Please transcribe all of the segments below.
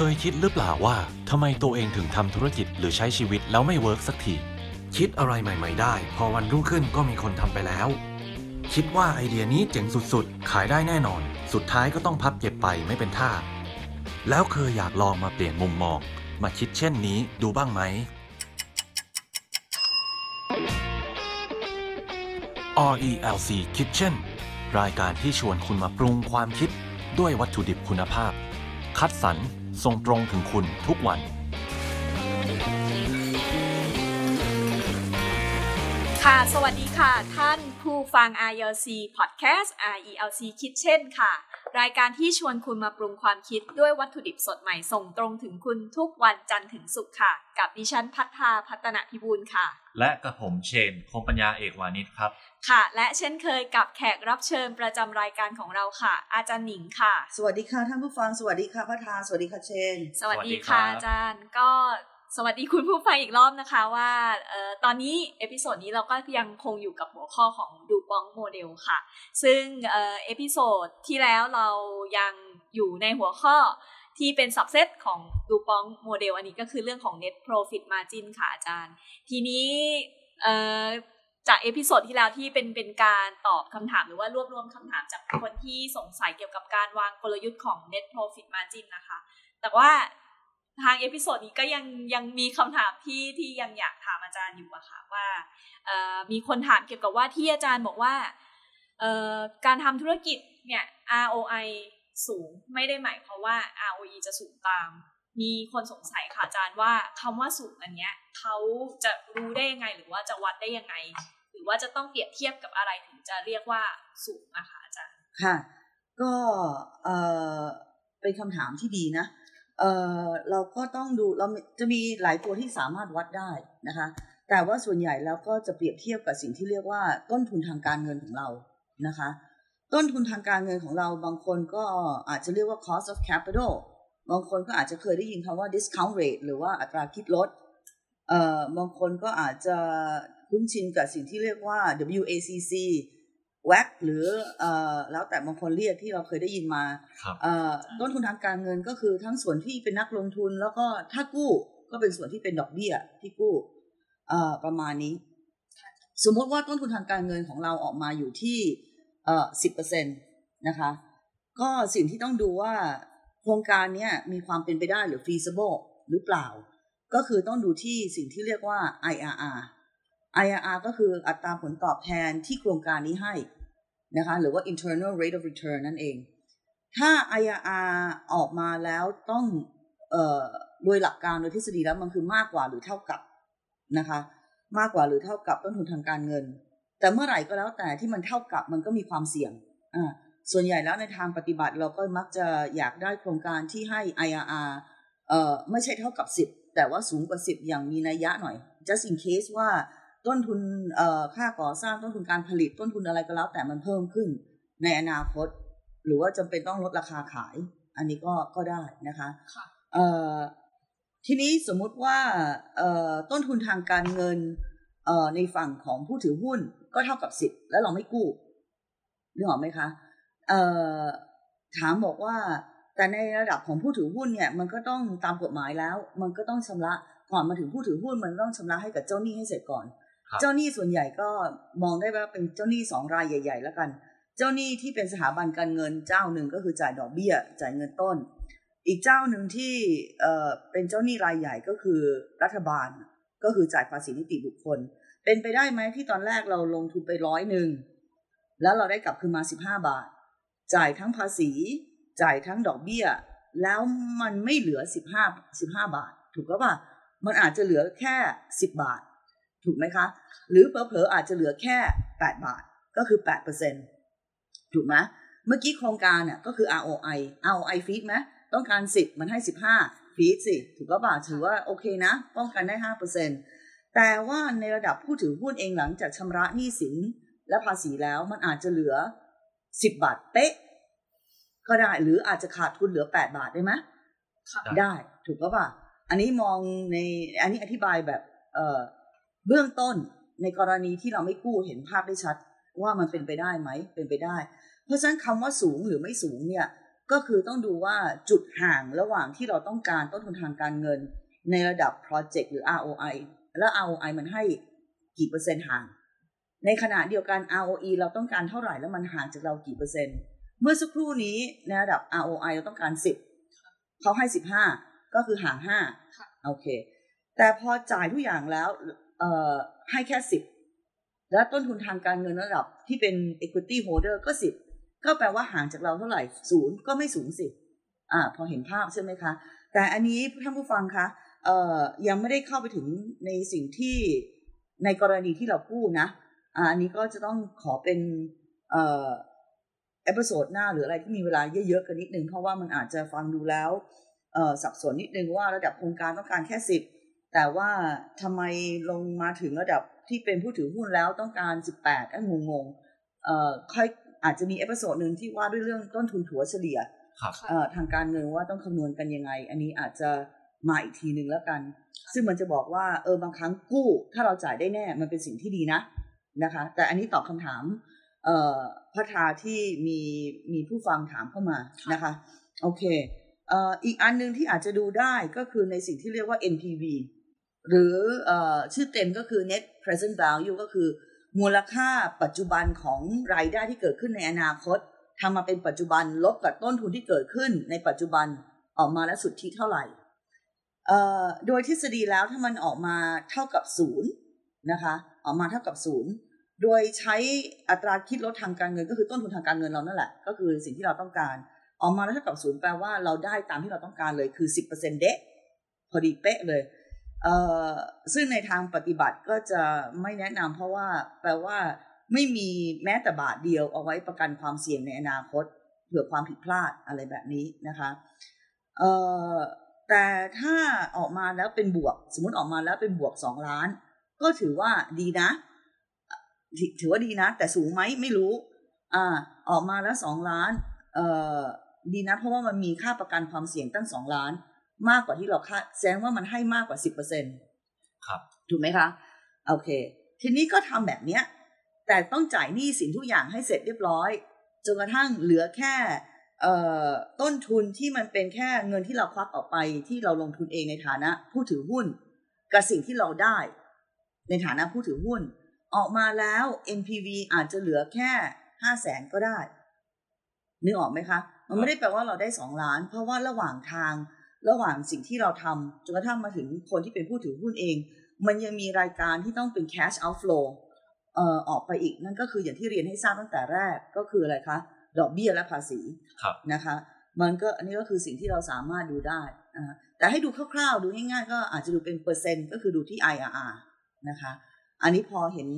เคยคิดหรือเปล่าว่าทำไมตัวเองถึงทำธุรกิจหรือใช้ชีวิตแล้วไม่ work สักที คิดอะไรใหม่ ๆ ได้ พอวันรุ่งขึ้นก็มีคนทำไปแล้ว คิดว่าไอเดียนี้เจ๋งสุดๆ ขายได้แน่นอน สุดท้ายก็ต้องพับเก็บไปไม่เป็นท่า แล้วเคยอยากลองมาเปลี่ยนมุมมอง มาคิดเช่นนี้ดูบ้างไหม RELC Kitchen รายการที่ชวนคุณมาปรุงความคิดด้วยวัตถุดิบคุณภาพ คัดสรร ส่งตรงถึงคุณทุกวันค่ะ สวัสดีค่ะ ท่านผู้ฟัง RELC Podcast RELC Kitchen ค่ะ รายการที่ชวนคุณมาปรุงความคิดด้วยวัตถุดิบสดใหม่ส่งตรงถึงคุณทุกวันจันทร์ถึงศุกร์ค่ะ กับดิฉันพัฒนาพัฒนาพิบูลค่ะ และกับผมเชน คงปัญญาเอกวานิชครับ ค่ะ และเช่นเคยกับแขกรับเชิญประจำรายการของเราค่ะ อาจารย์หนิงค่ะ สวัสดีค่ะท่านผู้ฟัง สวัสดีค่ะพัทาสวัสดีค่ะเชน สวัสดีสวัสดีครัค่ะอาจารย์ก็สวัสดีคุณผู้ฟังอีกรอบนะคะว่าเอ่อตอนนี้ episode นี้เราก็ยังคงอยู่กับหัวข้อของ DuPont model ค่ะ ซึ่งเอ่อ episode ที่แล้วเรายังอยู่ในหัวข้อที่เป็น subset ของ DuPont model อันนี้ก็คือเรื่องของ net profit margin ค่ะอาจารย์ ทีนี้เอ่อ จาก episode ที่แล้วที่เป็นเป็นการตอบคำถามหรือว่ารวบรวมคำถามจากคนที่สงสัยเกี่ยวกับการวางกลยุทธ์ของ net profit margin นะคะ แต่ว่าทาง episode นี้ก็ยังยังมีคำถามที่ที่ยังอยากถามอาจารย์อยู่อะค่ะว่ามีคนถามเกี่ยวกับว่าที่อาจารย์บอกว่าการทำธุรกิจเนี่ย ROI สูงไม่ได้หมายความว่า ROE จะสูงตาม มีคนสงสัยค่ะอาจารย์ว่าคำว่าสูงอันเนี้ยเขาจะรู้ได้ยังไงหรือว่าจะวัดได้ยังไง รือว่าจะต้องเปรียบเทียบกับอะไรถึงจะเรียกว่าสูงนะคะอาจารย์ค่ะ ก็เอ่อเป็นคำถามที่ดีนะเอ่อเราก็ต้องดูเราจะมีหลายตัวที่สามารถวัดได้นะคะ แต่ว่าส่วนใหญ่แล้วก็จะเปรียบเทียบกับสิ่งที่เรียกว่าต้นทุนทางการเงินของเรานะคะ ต้นทุนทางการเงินของเราบางคนก็อาจจะเรียกว่า cost of capital บางคนก็อาจจะเคยได้ยินคำว่า discount rate หรือว่าอัตราคิดลดเอ่อบางคนก็อาจจะ คุ้นชินกับสิ่งที่เรียกว่า WACC WACC หรือเอ่อแล้วแต่บางคนเรียกที่เราเคยได้ยินมาครับเอ่อต้นทุนทางการเงินก็คือทั้งส่วนที่เป็นนักลงทุน แล้วก็ถ้ากู้ก็เป็นส่วนที่เป็นดอกเบี้ยที่กู้เอ่อประมาณนี้ สมมติว่าต้นทุนทางการเงินของเราออกมาอยู่ที่เอ่อสิบเปอร์เซ็นตนะคะ ก็สิ่งที่ต้องดูว่าโครงการเนี้ยมีความเป็นไปได้หรือ feasible หรือเปล่า ก็คือต้องดูที่สิ่งที่เรียกว่า IRR IRR ก็คืออัตราผลตอบแทนที่โครงการนี้ให้นะคะหรือว่า internal rate of return นั่นเอง ถ้า IRR ออกมาแล้วต้องเอ่อโดยหลักการโดยทฤษฎีแล้วมันคือมากกว่าหรือเท่ากับนะคะ มากกว่าหรือเท่ากับต้นทุนทางการเงิน แต่เมื่อไหร่ก็แล้วแต่ที่มันเท่ากับมันก็มีความเสี่ยงอ่าส่วนใหญ่แล้วในทางปฏิบัติเราก็มักจะอยากได้โครงการที่ให้ IRR เอ่อไม่ใช่เท่ากับ 10 แต่ว่าสูงกว่า 10 อย่างมีนัยยะหน่อย just in case ว่า ต้นทุนเอ่อค่าก่อสร้างต้นทุนการผลิตต้นทุนอะไรก็แล้ว แต่มันเพิ่มขึ้นในอนาคต หรือว่าจำเป็นต้องลดราคาขาย อันนี้ก็ก็ได้นะคะค่ะเอ่อทีนี้สมมุติว่าเอ่อต้นทุนทางการเงินเอ่อในฝั่งของผู้ถือหุ้นก็เท่ากับสิบแล้วเราไม่กู้นึกออกไหมคะเอ่อถามบอกว่าแต่ในระดับของผู้ถือหุ้นเนี่ยมันก็ต้องตามกฎหมายแล้ว มันก็ต้องชำระก่อนมาถึงผู้ถือหุ้นมันต้องชำระให้กับเจ้าหนี้ให้เสร็จก่อนครับ เจ้าหนี้ส่วนใหญ่ก็มองได้ว่าเป็นเจ้าหนี้สองรายใหญ่ ๆ แล้วกัน เจ้าหนี้ที่เป็นสถาบันการเงินเจ้าหนึ่งก็คือจ่ายดอกเบี้ย จ่ายเงินต้น อีกเจ้าหนึ่งที่เอ่อเป็นเจ้าหนี้รายใหญ่ก็คือรัฐบาล ก็คือจ่ายภาษีนิติบุคคล เป็นไปได้ไหมที่ตอนแรกเราลงทุนไปร้อยหนึ่งแล้วเราได้กลับคืนมาสิบห้าบาท จ่ายทั้งภาษี จ่ายทั้งดอกเบี้ย แล้วมันไม่เหลือสิบห้าสิบห้าบาท ถูกก็ป่ะมันอาจจะเหลือแค่สิบบาท ถูกไหมคะ หรือเผลอๆอาจจะเหลือแค่แปดบาทก็คือแปดเปอร์เซ็นถูกไหมเมื่อกี้โครงการเนี่ยก็คือ ROI ROI ฟีดไหมต้องการสิบมันให้สิบห้าฟีดสิ ถูกก็ป่ะถือว่าโอเคนะ ป้องกันได้ห้าเปอร์เซ็นแต่ว่าในระดับผู้ถือหุ้นเองหลังจากชำระหนี้สินและภาษีแล้วมันอาจจะเหลือสิบบาทเป๊ะ ก็ได้หรืออาจจะขาดทุนเหลือแปดบาทได้ไหมค่ะได้ ถูกก็ป่ะอันนี้มองในอันนี้อธิบายแบบเอ่อ เบื้องต้นในกรณีที่เราไม่กู้เห็นภาพได้ชัด ว่ามันเป็นไปได้ไหมเป็นไปได้ เพราะฉะนั้นคำว่าสูงหรือไม่สูงเนี่ยก็คือต้องดูว่าจุดห่างระหว่างที่เราต้องการต้นทุนทางการเงิน ในระดับ Project หรือ ROI แล้ว ROI มันให้กี่เปอร์เซ็นต์ห่าง ในขณะเดียวกัน ROE เราต้องการเท่าไหร่แล้วมันห่างจากเรากี่เปอร์เซ็นต์ เมื่อสักครู่นี้ในระดับ ROI เราต้องการ 10เขาให้ 15 ก็คือห่างค่ะ5โอเค แต่พอจ่ายทุกอย่างแล้วเอ่อ ให้แค่10และต้นทุนทางการเงินระดับที่เป็น equity holder ก็10ก็แปลว่าห่างจากเราเท่าไหร่ศูนย์ก็ไม่ศูนย์สิอ่า พอเห็นภาพใช่ไหมคะ แต่อันนี้ท่านผู้ฟังคะเอ่อยังไม่ได้เข้าไปถึงในสิ่งที่ในกรณีที่เราพูดนะอ่าอันนี้ก็จะต้องขอเป็นเอ่อepisode หน้าหรืออะไรที่มีเวลาเยอะๆกันนิดนึงเพราะว่ามันอาจจะฟังดูแล้วเอ่อสับสนนิดนึงว่าระดับโครงการต้องการแค่สิบ แต่ว่าทำไมลงมาถึงระดับที่เป็นผู้ถือหุ้นแล้วต้องการสิบแปดก็งงๆเอ่อค่อยอาจจะมี episode หนึ่งที่ว่าด้วยเรื่องต้นทุนถัวเฉลี่ยครับค่ะเอ่อทางการเงินว่าต้องคำนวณกันยังไง อันนี้อาจจะมาอีกทีหนึ่งแล้วกัน ซึ่งมันจะบอกว่าเออบางครั้งกู้ ถ้าเราจ่ายได้แน่มันเป็นสิ่งที่ดีนะนะคะ แต่อันนี้ตอบคำถามเอ่อพัทราที่มีมีผู้ฟังถามเข้ามานะคะโอเคเอ่ออีกอันหนึ่งที่อาจจะดูได้ก็คือในสิ่งที่เรียกว่า NPV หรืออชื่อเต็มก็คือ Net Present Value ก็คือ มูลค่าปัจจุบันของรายได้ที่เกิดขึ้นในอนาคตทำมาเป็นปัจจุบันลบกับต้นทุนที่เกิดขึ้นในปัจจุบันออกมาแล้วสุทธิเท่าไหร่โดยทฤษฎีแล้วถ้ามันออกมาเท่ากับศูนย์นะคะออกมาเท่ากับศูนย์โดยใช้อัตราคิดลดทางการเงิน ก็คือต้นทุนทางการเงินเรานั่นแหละ ก็คือสิ่งที่เราต้องการ ออกมาแล้วเท่ากับศูนย์แปลว่าเราได้ตามที่เราต้องการเลยคือสิบเปอร์เซ็นเดะพอดีเป๊ะเลย ซึ่งในทางปฏิบัติก็จะไม่แนะนำเพราะว่าแปลว่าไม่มีแม้แต่บาทเดียวเอาไว้ประกันความเสี่ยงในอนาคตเผื่อความผิดพลาดอะไรแบบนี้นะคะแต่ถ้าออกมาแล้วเป็นบวก สมมติออกมาแล้วเป็นบวกสองล้าน ก็ถือว่าดีนะถถือว่าดีนะ แต่สูงไหมไม่รู้ อ่า ออกมาแล้วสองล้าน เอ่อดีนะ เพราะว่ามันมีค่าประกันความเสี่ยงตั้งสองล้าน มากกว่าที่เราคาดแสดงว่ามันให้มากกว่าสิบเปอร์เซ็นครับ ถูกไหมคะโอเค ทีนี้ก็ทำแบบเนี้ย แต่ต้องจ่ายหนี้สินทุกอย่างให้เสร็จเรียบร้อยจนกระทั่งเหลือแค่เอ่อต้นทุนที่มันเป็นแค่เงินที่เราควักออกไปที่เราลงทุนเองในฐานะผู้ถือหุ้น กับสิ่งที่เราได้ ในฐานะผู้ถือหุ้น ออกมาแล้ว NPV อาจจะเหลือแค่ห้าแสนก็ได้นึกออกไหมคะ มันไม่ได้แปลว่าเราได้สองล้าน เพราะว่าระหว่างทาง ระหว่างสิ่งที่เราทำจนกระทั่งมาถึงคนที่เป็นผู้ถือหุ้นเอง มันยังมีรายการที่ต้องเป็น cash outflow เอ่อออกไปอีกนั่นก็คืออย่างที่เรียนให้ทราบตั้งแต่แรกก็คืออะไรคะดอกเบี้ยและภาษีครับนะคะ มันก็อันนี้ก็คือสิ่งที่เราสามารถดูได้อ่าแต่ให้ดูคร่าวๆ ดูง่ายๆก็อาจจะดูเป็นเปอร์เซ็นต์ก็คือดูที่ IRR นะคะ อันนี้พอเห็น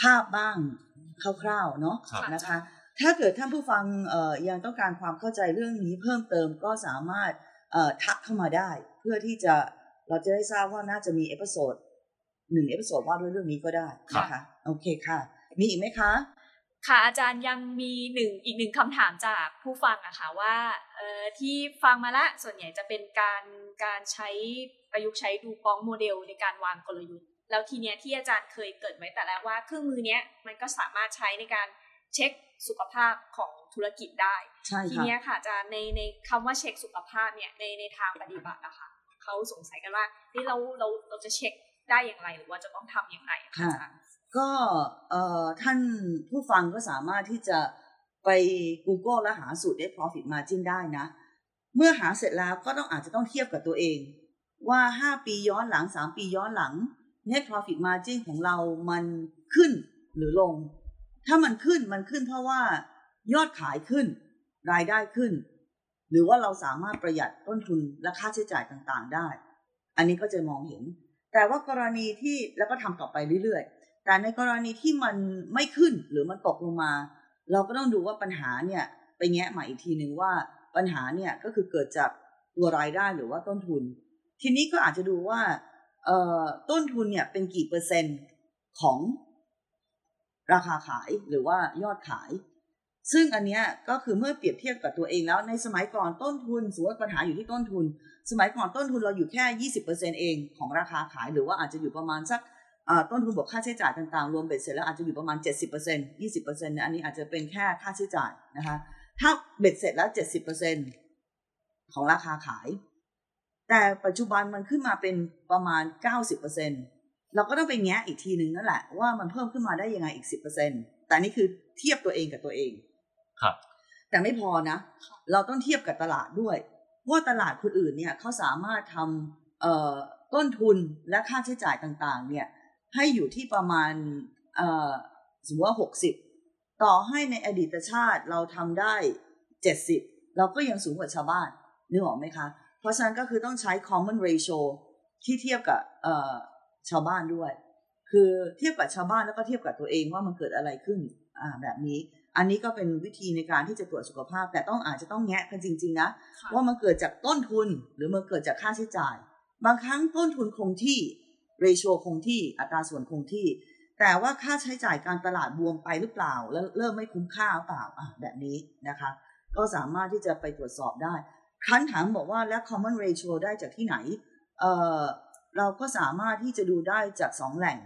ภาพบ้างคร่าวๆเนาะครับนะคะ ถ้าเกิดท่านผู้ฟังเอ่อยังต้องการความเข้าใจเรื่องนี้เพิ่มเติมก็สามารถเอ่อ ทักเข้ามาได้ เพื่อที่จะเราจะได้ทราบว่าน่าจะมี episode หนึ่ง episode ว่าด้วยเรื่องนี้ก็ได้นะคะโอเคค่ะ มีอีกไหมคะ ค่ะอาจารย์ยังมีหนึ่งอีกหนึ่งคำถามจากผู้ฟังอะค่ะว่าเอ่อที่ฟังมาละส่วนใหญ่จะเป็นการการใช้ประยุกต์ใช้ดูปองโมเดลในการวางกลยุทธ์แล้วทีเนี้ยที่อาจารย์เคยเกริดไว้แต่แรกว่าเครื่องมือเนี้ยมันก็สามารถใช้ในการเช็คสุขภาพของ ธุรกิจได้ใช่ทีค่ะเนี้ยค่ะอาจารย์ในในคำว่าเช็คสุขภาพเนี่ยในในทางปฏิบัติอะค่ะเขาสงสัยกันว่าที่เราเราเราจะเช็คได้อย่างไรหรือว่าจะต้องทำอย่างไรอะค่ะอาจารย์ก็เอ่อท่านผู้ฟังก็สามารถที่จะไป Google และหาสูตร net profit margin ได้นะ เมื่อหาเสร็จแล้วก็ต้องอาจจะต้องเทียบกับตัวเอง ว่า 5 ปีย้อนหลัง 3 ปีย้อนหลัง net profit margin ของเรามันขึ้นหรือลง ถ้ามันขึ้นมันขึ้นเพราะว่า ยอดขายขึ้น รายได้ขึ้น หรือว่าเราสามารถประหยัดต้นทุนและค่าใช้จ่ายต่างๆ ได้ อันนี้ก็จะมองเห็น แต่ว่ากรณีที่แล้วก็ทำต่อไปเรื่อยๆ แต่ในกรณีที่มันไม่ขึ้นหรือมันตกลงมา เราก็ต้องดูว่าปัญหาเนี่ยไปแงะมาอีกทีหนึ่งว่าปัญหาเนี่ยก็คือเกิดจากตัวรายได้หรือว่าต้นทุน ทีนี้ก็อาจจะดูว่าเอ่อต้นทุนเนี่ยเป็นกี่เปอร์เซ็นต์ของราคาขายหรือว่ายอดขาย ซึ่งอันเนี้ยก็คือเมื่อเปรียบเทียบกับตัวเองแล้วในสมัยก่อนต้นทุนสมมติว่าปัญหาอยู่ที่ต้นทุน สมัยก่อนต้นทุนเราอยู่แค่ 20%เองของราคาขายหรือว่าอาจจะอยู่ประมาณสักต้นทุนบวกค่าใช้จ่ายต่างๆ รวมเบ็ดเสร็จแล้วอาจจะอยู่ประมาณ 70% 20%เนี่ยอันนี้อาจจะเป็นแค่ค่าใช้จ่ายนะคะถ้าเบ็ดเสร็จแล้วเจ็ดสิบเปอร์เซ็นของราคาขาย แต่ปัจจุบันมันขึ้นมาเป็นประมาณเก้าสิบเปอร์เซ็นเราก็ต้องไปแงะอีกทีหนึ่งนั่นแหละว่ามันเพิ่มขึ้นมาได้ยังไงอีกสิบเปอร์เซ็นแต่นี่คือเทียบตัวเองกับตัวเอง ครับ แต่ไม่พอนะ เราต้องเทียบกับตลาดด้วยว่าตลาดคนอื่นเนี่ยเขาสามารถทำเอ่อต้นทุนและค่าใช้จ่ายต่างๆ เนี่ยให้อยู่ที่ประมาณเอ่อสมมติว่าหกสิบต่อให้ในอดีตชาติเราทำได้เจ็ดสิบเราก็ยังสูงกว่าชาวบ้านนึกออกไหมคะ เพราะฉะนั้นก็คือต้องใช้ common ratio ที่เทียบกับเอ่อชาวบ้านด้วย คือเทียบกับชาวบ้านแล้วก็เทียบกับตัวเองว่ามันเกิดอะไรขึ้นอ่าแบบนี้ อันนี้ก็เป็นวิธีในการที่จะตรวจสุขภาพ แต่ต้องอาจจะต้องแงะกันจริง ๆ นะค่ะว่ามันเกิดจากต้นทุนหรือมันเกิดจากค่าใช้จ่าย บางครั้งต้นทุนคงที่ ratio คงที่อัตราส่วนคงที่ แต่ว่าค่าใช้จ่ายการตลาดบวมไปหรือเปล่า แล้วเริ่มไม่คุ้มค่าหรือเปล่าอะแบบนี้นะคะ ก็สามารถที่จะไปตรวจสอบได้ครั้นถามบอกว่าแล้ว common ratio ได้จากที่ไหนเอ่อเราก็สามารถที่จะดูได้จากสองแหล่ง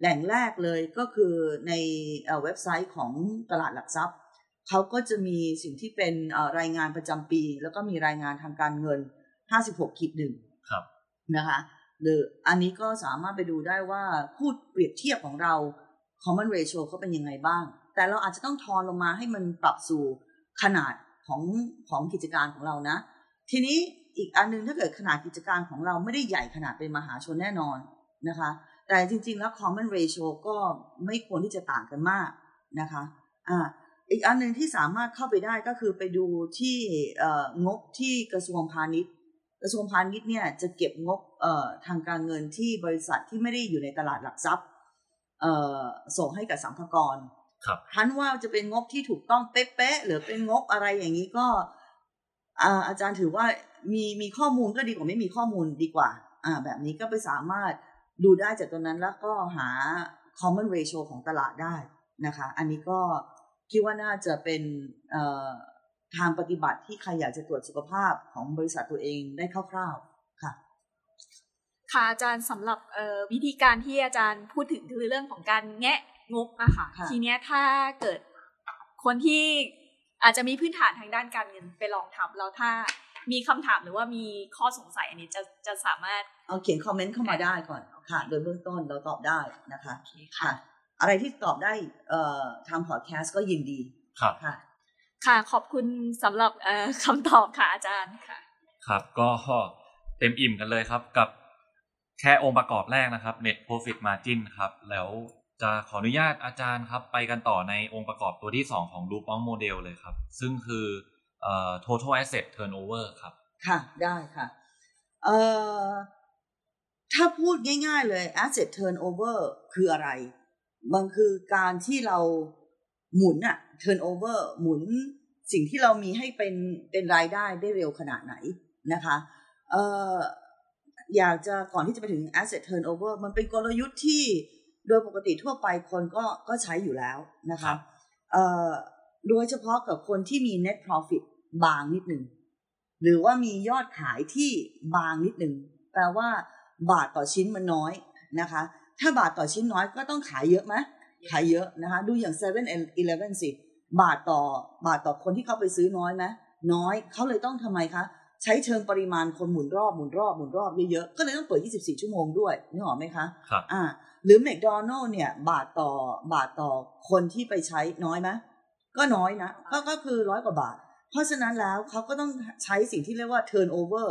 แหล่งแรกเลยก็คือในเอ่อเว็บไซต์ของตลาดหลักทรัพย์ เขาก็จะมีสิ่งที่เป็นเอ่อรายงานประจำปี แล้วก็มีรายงานทางการเงิน 56ขีดหนึ่งครับนะคะหรืออันนี้ก็สามารถไปดูได้ว่าพูดเปรียบเทียบของเรา common ratio เขาเป็นยังไงบ้าง แต่เราอาจจะต้องทอนลงมาให้มันปรับสู่ขนาดของของกิจการของเรานะ ทีนี้อีกอันนึงถ้าเกิดขนาดกิจการของเราไม่ได้ใหญ่ขนาดเป็นมหาชนแน่นอนนะคะ แต่จริง ๆ แล้ว common ratio ก็ไม่ควรที่จะต่างกันมากนะคะอ่าอีกอันหนึ่งที่สามารถเข้าไปได้ก็คือไปดูที่เอ่องบที่กระทรวงพาณิชย์ กระทรวงพาณิชย์เนี่ยจะเก็บงบเอ่อทางการเงินที่บริษัทที่ไม่ได้อยู่ในตลาดหลักทรัพย์เอ่อส่งให้กับสัมภากรครับทันว่าจะเป็นงบที่ถูกต้องเป๊ะๆหรือเป็นงบอะไรอย่างนี้ก็อ่าอาจารย์ถือว่ามีมีข้อมูลก็ดีกว่าไม่มีข้อมูลดีกว่าอ่าแบบนี้ก็ไปสามารถ ดูได้จากตัวนั้นแล้วก็หา common ratio ของตลาดได้นะคะ อันนี้ก็คิดว่าน่าจะเป็นเอ่อทางปฏิบัติที่ใครอยากจะตรวจสุขภาพของบริษัทตัวเองได้คร่าวๆค่ะ ค่ะอาจารย์สำหรับเอ่อวิธีการที่อาจารย์พูดถึงคือเรื่องของการแงะงบอะค่ะค่ะ ทีเนี้ยถ้าเกิดคนที่อาจจะมีพื้นฐานทางด้านการเงินไปลองทำแล้วถ้ามีคำถามหรือว่ามีข้อสงสัยอันนี้จะจะสามารถเอาเขียนคอมเมนต์เข้ามาได้ก่อน ค่ะ โดยเบื้องต้นเราตอบได้นะคะโอเคค่ะ อะไรที่ตอบได้เอ่อทางพอดแคสต์ก็ยินดีครับค่ะ ค่ะขอบคุณสำหรับเอ่อคำตอบค่ะอาจารย์ค่ะ ครับก็เต็มอิ่มกันเลยครับกับแค่องค์ประกอบแรกนะครับ net profit margin ครับ แล้วจะขออนุญาตอาจารย์ครับ ไปกันต่อในองค์ประกอบตัวที่ 2 ของ Loop on Model เลยครับ ซึ่งคือเอ่อ total asset turnover ครับ ค่ะ ได้ค่ะ เอ่อ ถ้าพูดง่าย ๆ เลย asset turnover คืออะไร มันคือการที่เราหมุนอะ turnover หมุนสิ่งที่เรามีให้เป็นเป็นรายได้ได้เร็วขนาดไหนนะคะเอ่ออยากจะก่อนที่จะไปถึง asset turnover มันเป็นกลยุทธ์ที่โดยปกติทั่วไปคนก็ก็ใช้อยู่แล้วนะครัคะบเอ่อโดยเฉพาะกับคนที่มี net profit บางนิดหนึ่งหรือว่ามียอดขายที่บางนิดหนึ่งแปลว่า บาทต่อชิ้นมันน้อยนะคะ ถ้าบาทต่อชิ้นน้อยก็ต้องขายเยอะไหมขายเยอะนะคะ ดูอย่าง7 e เ e ่ e อสิบาทต่อบาทต่อคนที่เข้าไปซื้อน้อยไหมน้อยเขาเลยต้องทำไมคะ ใช้เชิงปริมาณคนหมุนรอบหมุนรอบหมุนรอบเยอะๆก็เลยต้องเปิด 24 ชั่วโมงด้วยนึกออกไหมคะครับอ่าหรือแม d โดนัลเนี่ยบาทต่อบาทต่อคนที่ไปใช้น้อยไหมก็น้อยนะก็ก็คือร้อยกว่าบาท เพราะฉะนั้นแล้วเขาก็ต้องใช้สิ่งที่เรียกว่า turnover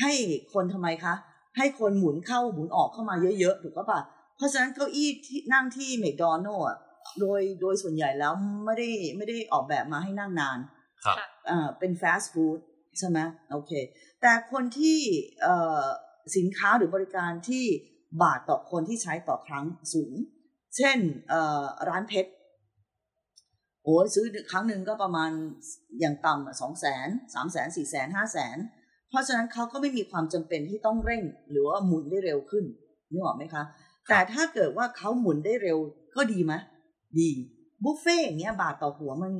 ให้คนทำไมคะ ให้คนหมุนเข้าหมุนออกเข้ามาเยอะๆถูกปะเพราะฉะนั้นเก้าอี้ที่นั่งที่แม d โดนัลอะโดยโดยส่วนใหญ่แล้วไม่ได้ไม่ได้ออกแบบมาให้นั่งนานครับอ่าเป็นฟาสต์ฟู้ดใช่ไหมโอเค แต่คนที่เอ่อสินค้าหรือบริการที่บาทต่อคนที่ใช้ต่อครั้งสูง เช่นเอ่อร้านเพชรโอ้ยซื้อครั้งหนึ่งก็ประมาณอย่างต่ำสองแสนสามแสนสี่แสนห้าแสน เพราะฉะนั้นเขาก็ไม่มีความจำเป็นที่ต้องเร่ง หรือว่าหมุนได้เร็วขึ้นนึกออกไหมคะ แต่ถ้าเกิดว่าเขาหมุนได้เร็วก็ดีไหมดีบุฟเฟ่อย่างเงี้ยบาทต่อหัวมัน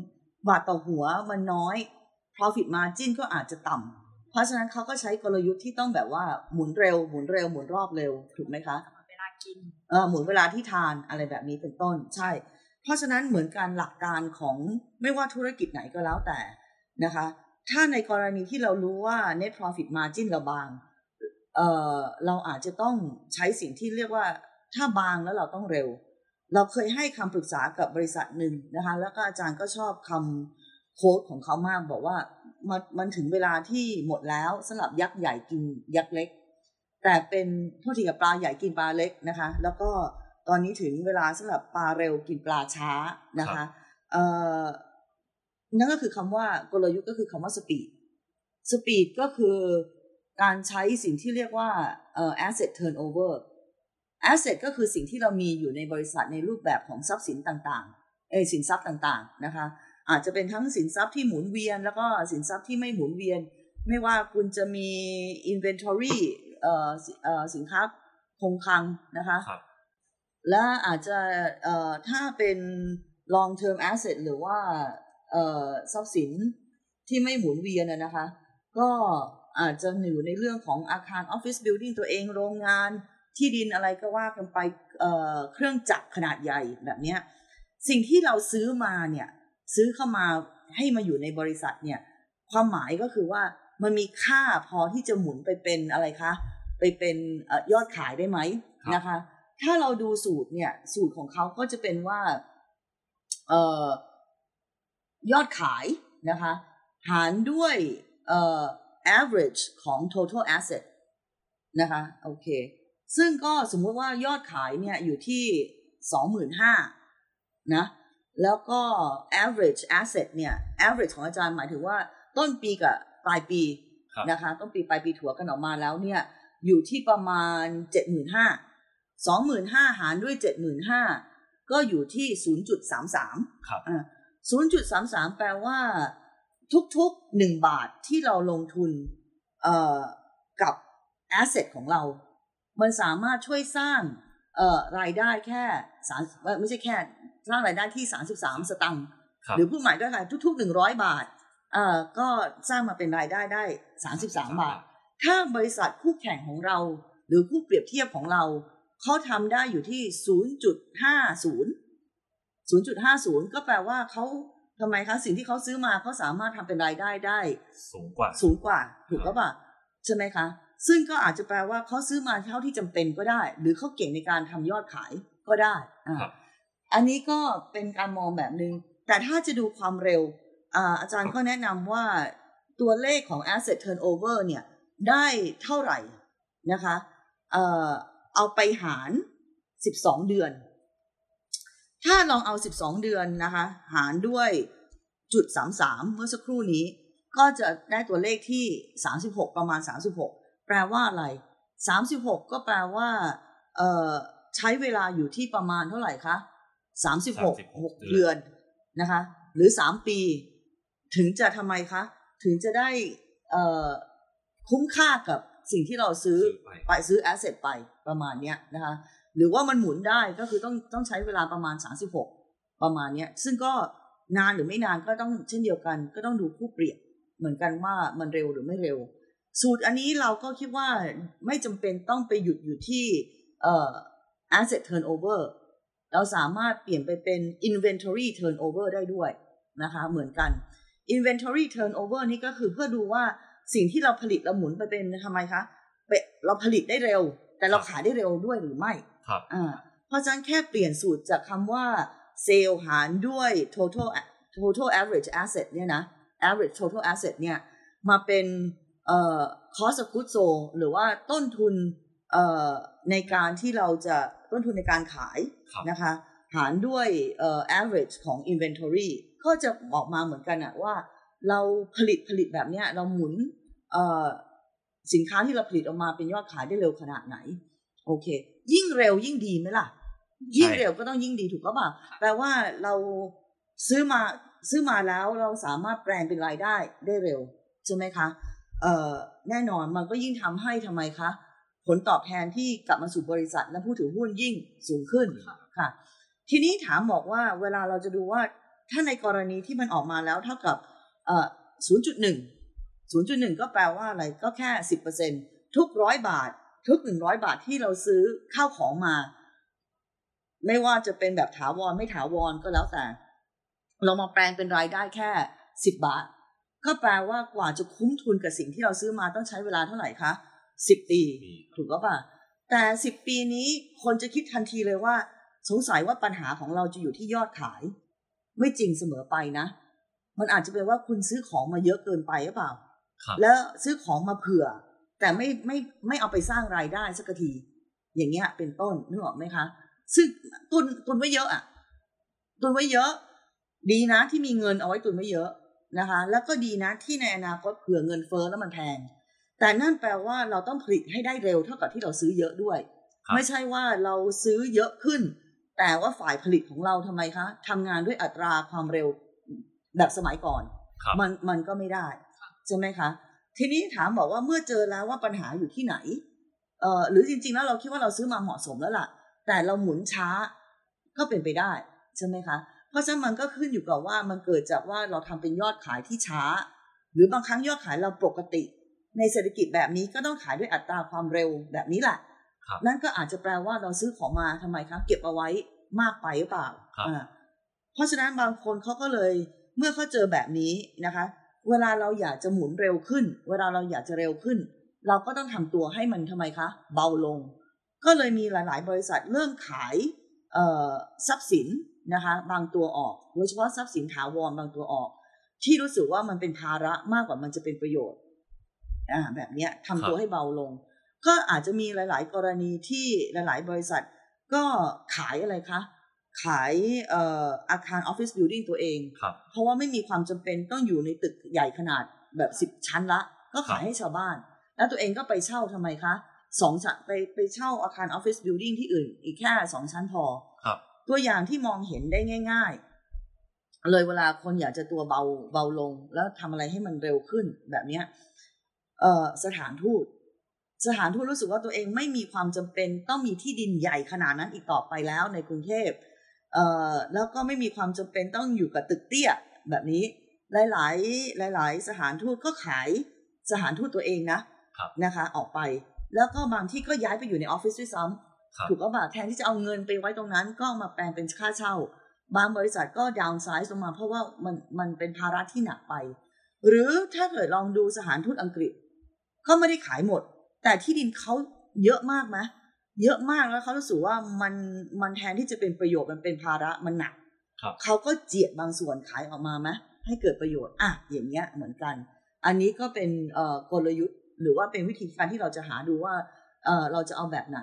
บาทต่อหัวมันน้อย profit margin ก็อาจจะต่ำเพราะฉะนั้นเขาก็ใช้กลยุทธ์ที่ต้องแบบว่าหมุนเร็วหมุนเร็วหมุนรอบเร็วถูกไหมคะเวลากินเออหมุนเวลาที่ทานอะไรแบบนี้เป็นต้นใช่ เพราะฉะนั้นเหมือนการหลักการของไม่ว่าธุรกิจไหนก็แล้วแต่นะคะ ถ้าในกรณีที่เรารู้ว่า net profit margin เราบางเอ่อเราอาจจะต้องใช้สิ่งที่เรียกว่าถ้าบางแล้วเราต้องเร็ว เราเคยให้คำปรึกษากับบริษัทหนึ่งนะคะ แล้วก็อาจารย์ก็ชอบคำโค้ดของเขามากบอกว่ามันมันถึงเวลาที่หมดแล้วสำหรับยักษ์ใหญ่กินยักษ์เล็ก แต่เป็นโทษทีกับปลาใหญ่กินปลาเล็กนะคะ แล้วก็ตอนนี้ถึงเวลาสำหรับปลาเร็วกินปลาช้านะคะเอ่อ นั่นก็คือคำว่ากลยุทธ์ก็คือคำว่าสปีดสปีดก็คือการใช้สิ่งที่เรียกว่าเอ่อ asset turnover asset ก็คือสิ่งที่เรามีอยู่ในบริษัทในรูปแบบของทรัพย์สินต่างๆเออสินทรัพย์ต่างๆนะคะ อาจจะเป็นทั้งสินทรัพย์ที่หมุนเวียน แล้วก็สินทรัพย์ที่ไม่หมุนเวียน ไม่ว่าคุณจะมี inventory เอ่อเอ่อสินค้าคงคลังนะคะครับและอาจจะเอ่อถ้าเป็น long term asset หรือว่าเอ่อ ทรัพย์สินที่ไม่หมุนเวียนอะนะคะ ก็อาจจะอยู่ในเรื่องของอาคาร office building ตัวเองโรงงานที่ดินอะไรก็ว่ากันไปเอ่อเครื่องจักรขนาดใหญ่แบบเนี้ยสิ่งที่เราซื้อมาเนี่ยซื้อเข้ามาให้มาอยู่ในบริษัทเนี่ยความหมายก็คือว่ามันมีค่าพอที่จะหมุนไปเป็นอะไรคะ ไปเป็นเอ่อยอดขายได้ไหมครับนะคะ ถ้าเราดูสูตรเนี่ย สูตรของเขาก็จะเป็นว่า เอ่อ ยอดขายนะคะหารด้วยเอ่อ average ของ total asset นะคะโอเค ซึ่งก็สมมุติว่ายอดขายเนี่ยอยู่ที่สองหมื่นห้านะแล้วก็ average asset เนี่ย average ของอาจารย์หมายถึงว่าต้นปีกับปลายปีครับนะคะต้นปีปลายปีถัวกันออกมาแล้วเนี่ยอยู่ที่ประมาณเจ็ดหมื่นห้าสองหมื่นห้าหารด้วยเจ็ดหมื่นห้าก็อยู่ที่ศูนย์จุดสามสามครับ ศูนย์จุดสามสามแปลว่า ทุกๆหนึ่งบาทที่เราลงทุนเอ่อกับ asset ของเรา มันสามารถช่วยสร้างเอ่อรายได้แค่สามไม่ใช่แค่สร้างรายได้ที่สามสิบสามสตังค์ครับหรือพูดหมายด้วยค่ะทุกๆหนึ่งร้อยบาทเอ่อก็สร้างมาเป็นรายได้ได้สามสิบสามบาท ถ้าบริษัทคู่แข่งของเรา หรือคู่เปรียบเทียบของเราเขาทำได้อยู่ที่ 0.50 0.50 ก็แปลว่าเขาทำไมคะสิ่งที่เขาซื้อมาเขาสามารถทำเป็นรายได้ได้ สูงกว่า สูงกว่า ถูกก็ปล่ะใช่ไหมคะ ซึ่งก็อาจจะแปลว่าเขาซื้อมาเท่าที่จำเป็นก็ได้ หรือเขาเก่งในการทำยอดขายก็ได้อ่าครับอันนี้ก็เป็นการมองแบบหนึง่งแต่ถ้าจะดูความเร็วอ่าอาจารย์ก็แนะนำว่าตัวเลขของ asset turnover เนี่ยได้เท่าไหร่นะคะ เอ่อเอาไปหาร 12 เดือน ถ้าลองเอา 12 เดือนนะคะ หารด้วยจุด33 เมื่อสักครู่นี้ ก็จะได้ตัวเลขที่ 36 ประมาณ 36 แปลว่าอะไร 36 ก็แปลว่าเอ่อใช้เวลาอยู่ที่ประมาณเท่าไหร่คะ36 36เดือนนะคะ หรือ 3 ปี ถึงจะทำไมคะ ถึงจะได้เอ่อคุ้มค่ากับสิ่งที่เราซื้อซื้อไปไปซื้อแอสเซทไปประมาณเนี้ยนะคะ หรือว่ามันหมุนได้ก็คือต้องต้องใช้เวลาประมาณ 36 ประมาณเนี้ยซึ่งก็นานหรือไม่นานก็ต้องเช่นเดียวกัน ก็ต้องดูผู้เปรียบเหมือนกันว่ามันเร็วหรือไม่เร็ว สูตรอันนี้เราก็คิดว่าไม่จำเป็นต้องไปหยุดอยู่ที่เอ่อ asset turnover เราสามารถเปลี่ยนไปเป็น inventory turnover ได้ด้วยนะคะเหมือนกัน inventory turnover นี่ก็คือเพื่อดูว่าสิ่งที่เราผลิตเราหมุนไปเป็นทำไมคะเราผลิตได้เร็ว แต่เราขายได้เร็วด้วยหรือไม่ ครับอ่าเพราะฉะนั้นแค่เปลี่ยนสูตรจากคำว่าเซลล์หารด้วย total total average asset เนี่ยนะ average total asset เนี่ยมาเป็นเอ่อ cost of goods sold หรือว่าต้นทุนเอ่อในการที่เราจะต้นทุนในการขายครับนะคะหารด้วยเอ่อ average ของ inventory ก็จะออกมาเหมือนกันอะว่า เราผลิตผลิตแบบเนี้ยเราหมุนเอ่อสินค้าที่เราผลิตออกมาเป็นยอดขายได้เร็วขนาดไหน โอเค ยิ่งเร็วยิ่งดีไหมล่ะ ยิ่งเร็วก็ต้องยิ่งดีถูกก็ปล่ะแปลว่าเราซื้อมาซื้อมาแล้วเราสามารถแปลงเป็นรายได้ได้เร็วใช่ไหมคะเอ่อแน่นอนมันก็ยิ่งทำให้ทำไมคะ ผลตอบแทนที่กลับมาสู่บริษัทและผู้ถือหุ้นยิ่งสูงขึ้นค่ะ ทีนี้ถามบอกว่าเวลาเราจะดูว่าถ้าในกรณีที่มันออกมาแล้วเท่ากับเอ่อ0.1 0.1 ก็แปลว่าอะไรก็แค่ 10%ทุกร้อยบาท ทุก100บาทที่เราซื้อข้าวของมา ไม่ว่าจะเป็นแบบถาวรไม่ถาวรก็แล้วแต่ เรามาแปลงเป็นรายได้แค่10บาท ก็แปลว่ากว่าจะคุ้มทุนกับสิ่งที่เราซื้อมาต้องใช้เวลาเท่าไหร่คะสิบปีปี ถูกก็ป่ะแต่สิบปีนี้คนจะคิดทันทีเลยว่า สงสัยว่าปัญหาของเราจะอยู่ที่ยอดขาย ไม่จริงเสมอไปนะ มันอาจจะเป็นว่าคุณซื้อของมาเยอะเกินไปหรือเปล่าครับแล้วซื้อของมาเผื่อ แต่ไม่ไม่ไม่เอาไปสร้างรายได้สักที อย่างเงี้ย เป็นต้นนึกออกไหมคะ ซึ่งตุนตุนไว้เยอะอะตุนไว้เยอะ ดีนะที่มีเงินเอาไว้ตุนไว้เยอะนะคะ แล้วก็ดีนะที่ในอนาคตเผื่อเงินเฟ้อแล้วมันแพง แต่นั่นแปลว่าเราต้องผลิตให้ได้เร็วเท่ากับที่เราซื้อเยอะด้วยครับไม่ใช่ว่าเราซื้อเยอะขึ้น แต่ว่าฝ่ายผลิตของเราทำไมคะทำงานด้วยอัตราความเร็วแบบสมัยก่อนครับมันมันก็ไม่ได้ใช่ไหมคะ ทีนี้ถามบอกว่าเมื่อเจอแล้วว่าปัญหาอยู่ที่ไหนเอ่อหรือจริง ๆ แล้วเราคิดว่าเราซื้อมาเหมาะสมแล้วล่ะ แต่เราหมุนช้าก็เป็นไปได้ใช่ไหมคะ เพราะฉะนั้นมันก็ขึ้นอยู่กับว่ามันเกิดจากว่าเราทำเป็นยอดขายที่ช้า หรือบางครั้งยอดขายเราปกติ ในเศรษฐกิจแบบนี้ก็ต้องขายด้วยอัตราความเร็วแบบนี้แหละครับนั่นก็อาจจะแปลว่าเราซื้อของมาทำไมคะเก็บเอาไว้มากไปหรือเปล่าครับอ่าเพราะฉะนั้นบางคนเขาก็เลยเมื่อเขาเจอแบบนี้นะคะ เวลาเราอยากจะหมุนเร็วขึ้น เวลาเราอยากจะเร็วขึ้น เราก็ต้องทำตัวให้มันทำไมคะ เบาลง ก็เลยมีหลาย ๆ บริษัทเริ่มขายทรัพย์สินนะคะบางตัวออกโดยเฉพาะทรัพย์สินถาวรบางตัวออก ที่รู้สึกว่ามันเป็นภาระมากกว่ามันจะเป็นประโยชน์อ่าแบบเนี้ยทำตัวให้เบาลง ก็อาจจะมีหลาย ๆ กรณีที่หลาย ๆ บริษัทก็ขายอะไรคะ ขายเอ่ออาคาร office building ตัวเองครับเพราะว่าไม่มีความจำเป็นต้องอยู่ในตึกใหญ่ขนาดแบบสิบชั้นละ ก็ขายครับให้ชาวบ้าน แล้วตัวเองก็ไปเช่าทำไมคะสองชั้นไปไปเช่าอาคาร office building ที่อื่น อีกแค่สองชั้นพอครับตัวอย่างที่มองเห็นได้ง่าย ๆ เลยเวลาคนอยากจะตัวเบาเบาลง แล้วทำอะไรให้มันเร็วขึ้นแบบเนี้ยเอ่อสถานทูตสถานทูตรู้สึกว่าตัวเองไม่มีความจำเป็นต้องมีที่ดินใหญ่ขนาดนั้นอีกต่อไปแล้วในกรุงเทพ เอ่อแล้วก็ไม่มีความจำเป็นต้องอยู่กับตึกเตี้ยแบบนี้หลาย ๆ หลาย ๆ สถานทูตก็ขายสถานทูตตัวเองนะครับนะคะ ออกไป แล้วก็บางที่ก็ย้ายไปอยู่ในออฟฟิศด้วยซ้ำครับถูกก็แบบแทนที่จะเอาเงินไปไว้ตรงนั้น ก็เอามาแปลงเป็นค่าเช่า บางบริษัทก็ดาวน์ไซส์ลงมาเพราะว่ามันมันเป็นภาระที่หนักไป หรือถ้าเกิดลองดูสถานทูตอังกฤษ ก็ไม่ได้ขายหมด แต่ที่ดินเขาเยอะมากไหม เยอะมากแล้วเขารู้สึกว่ามันมันแทนที่จะเป็นประโยชน์มันเป็นภาระมันหนักครับเขาก็เจียดบางส่วนขายออกมาไหมให้เกิดประโยชน์อะอย่างเงี้ยเหมือนกัน อันนี้ก็เป็นเอ่อกลยุทธ์หรือว่าเป็นวิธีการที่เราจะหาดูว่าเอ่อเราจะเอาแบบไหน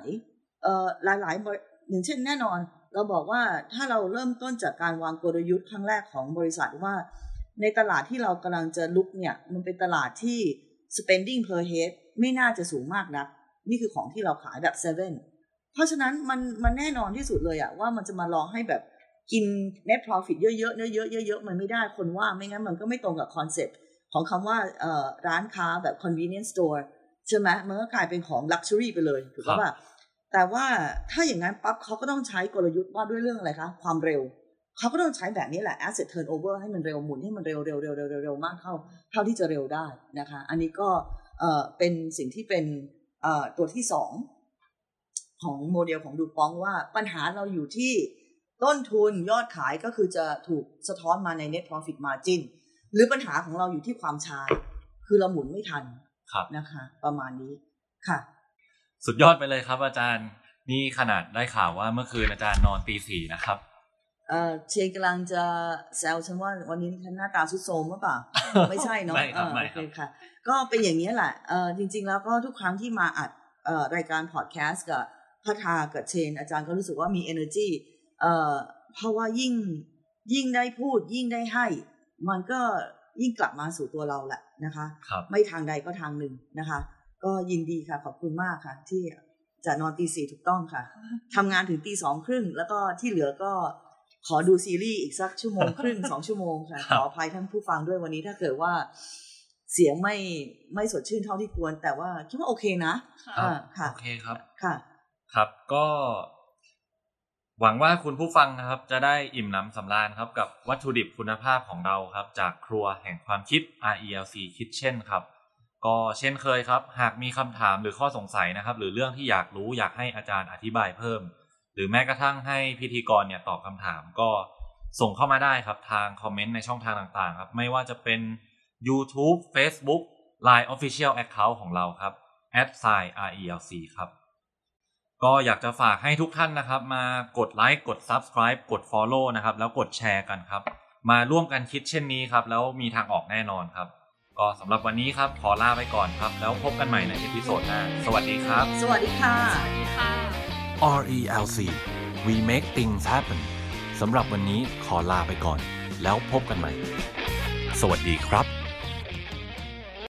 เอ่อหลายๆบริอย่างเช่นแน่นอน เราบอกว่าถ้าเราเริ่มต้นจากการวางกลยุทธ์ครั้งแรกของบริษัทว่า ในตลาดที่เรากำลังจะรุกเนี่ยมันเป็นตลาดที่ spending per head ไม่น่าจะสูงมากนะ นี่คือของที่เราขายแบบ seven เพราะฉะนั้นมันมันแน่นอนที่สุดเลยอะว่ามันจะมาลองให้แบบกิน net profit เยอะๆเยอะๆเยอะๆมันไม่ได้คนว่าไม่งั้นมันก็ไม่ตรงกับคอนเซ็ปต์ของคำว่าเอ่อร้านค้าแบบ convenience store ใช่ไหมมันก็กลายเป็นของ luxury ไปเลยถูกครับป่ะแต่ว่าถ้าอย่างนั้นปั๊บเขาก็ต้องใช้กลยุทธ์ว่าด้วยเรื่องอะไรคะความเร็วเขาก็ต้องใช้แบบนี้แหละ asset turnover ให้มันเร็วหมุนให้มันเร็วเร็วเร็วเร็วเร็วเร็วมากเท่าเท่าที่จะเร็วได้นะคะ อันนี้ก็เอ่อเป็นสิ่งที่เป็นเอ่อ ตัวที่สองของโมเดลของดูปองว่าปัญหาเราอยู่ที่ต้นทุนยอดขายก็คือจะถูกสะท้อนมาใน net profit margin หรือปัญหาของเราอยู่ที่ความช้า คือเราหมุนไม่ทันครับนะคะ ประมาณนี้ค่ะ สุดยอดไปเลยครับอาจารย์ นี่ขนาดได้ข่าวว่าเมื่อคืนอาจารย์นอนตีสี่นะครับ เอ่อเชนกำลังจะแซวฉันว่าวันนี้ฉันหน้าตาสุดโทรมหรือเปล่า ไม่ใช่เนาะไม่ครับเออไม่โอครัเคบค่ะ ก็เป็นอย่างนี้ยแหละเออจริง ๆ แล้วก็ทุกครั้งที่มาอัดเอ่อรายการพอดแคสต์กับพัทากับเชน อาจารย์ก็รู้สึกว่ามี energy เอ่อเพราะว่ายิ่งยิ่งได้พูดยิ่งได้ให้ มันก็ยิ่งกลับมาสู่ตัวเราแหละนะคะครับไม่ทางใดก็ทางหนึ่งนะคะ ก็ยินดีค่ะ ขอบคุณมากค่ะ ที่จะนอนตีสี่ถูกต้องค่ะทำงานถึงตีสองครึ่งแล้วก็ที่เหลือก็ ขอดูซีรีส์อีกสักชั่วโมงครึ่งสองชั่วโมงค่ะคขรับออภัยท่านผู้ฟังด้วยวันนี้ถ้าเกิดว่าเสียงไม่ไม่สดชื่นเท่าที่ควร แต่ว่าคิดว่าโอเคนะค่ะอ่าค่ะโอเคครับค่ะ ครับก็ หวังว่าคุณผู้ฟังนะครับ จะได้อิ่มหนำสำราญครับ กับวัตถุดิบคุณภาพของเราครับ จากครัวแห่งความคิด RELC Kitchen ครับ ก็เช่นเคยครับ หากมีคำถามหรือข้อสงสัยนะครับ หรือเรื่องที่อยากรู้อยากให้อาจารย์อธิบายเพิ่ม หรือแม้กระทั่งให้พิธีกรเนี่ยตอบคำถามก็ส่งเข้ามาได้ครับทางคอมเมนต์ในช่องทางต่างๆครับ ไม่ว่าจะเป็น YouTube Facebook Line Official Account ของเราครับ a d s i RELC ครับ ก็อยากจะฝากให้ทุกท่านนะครับ มากดไลค์กด Subscribe กด Follow นะครับ แล้วกดแชร์กันครับ มาร่วมกันคิดเช่นนี้ครับ แล้วมีทางออกแน่นอนครับ ก็สำหรับวันนี้ครับ ขอลาไปก่อนครับ แล้วพบกันใหม่ใน episode หน้า สวัสดีครับ สวัสดีค่ะ สวัสดีค่ะ RELC We Make Things Happen สำหรับวันนี้ขอลาไปก่อน แล้วพบกันใหม่ สวัสดีครับ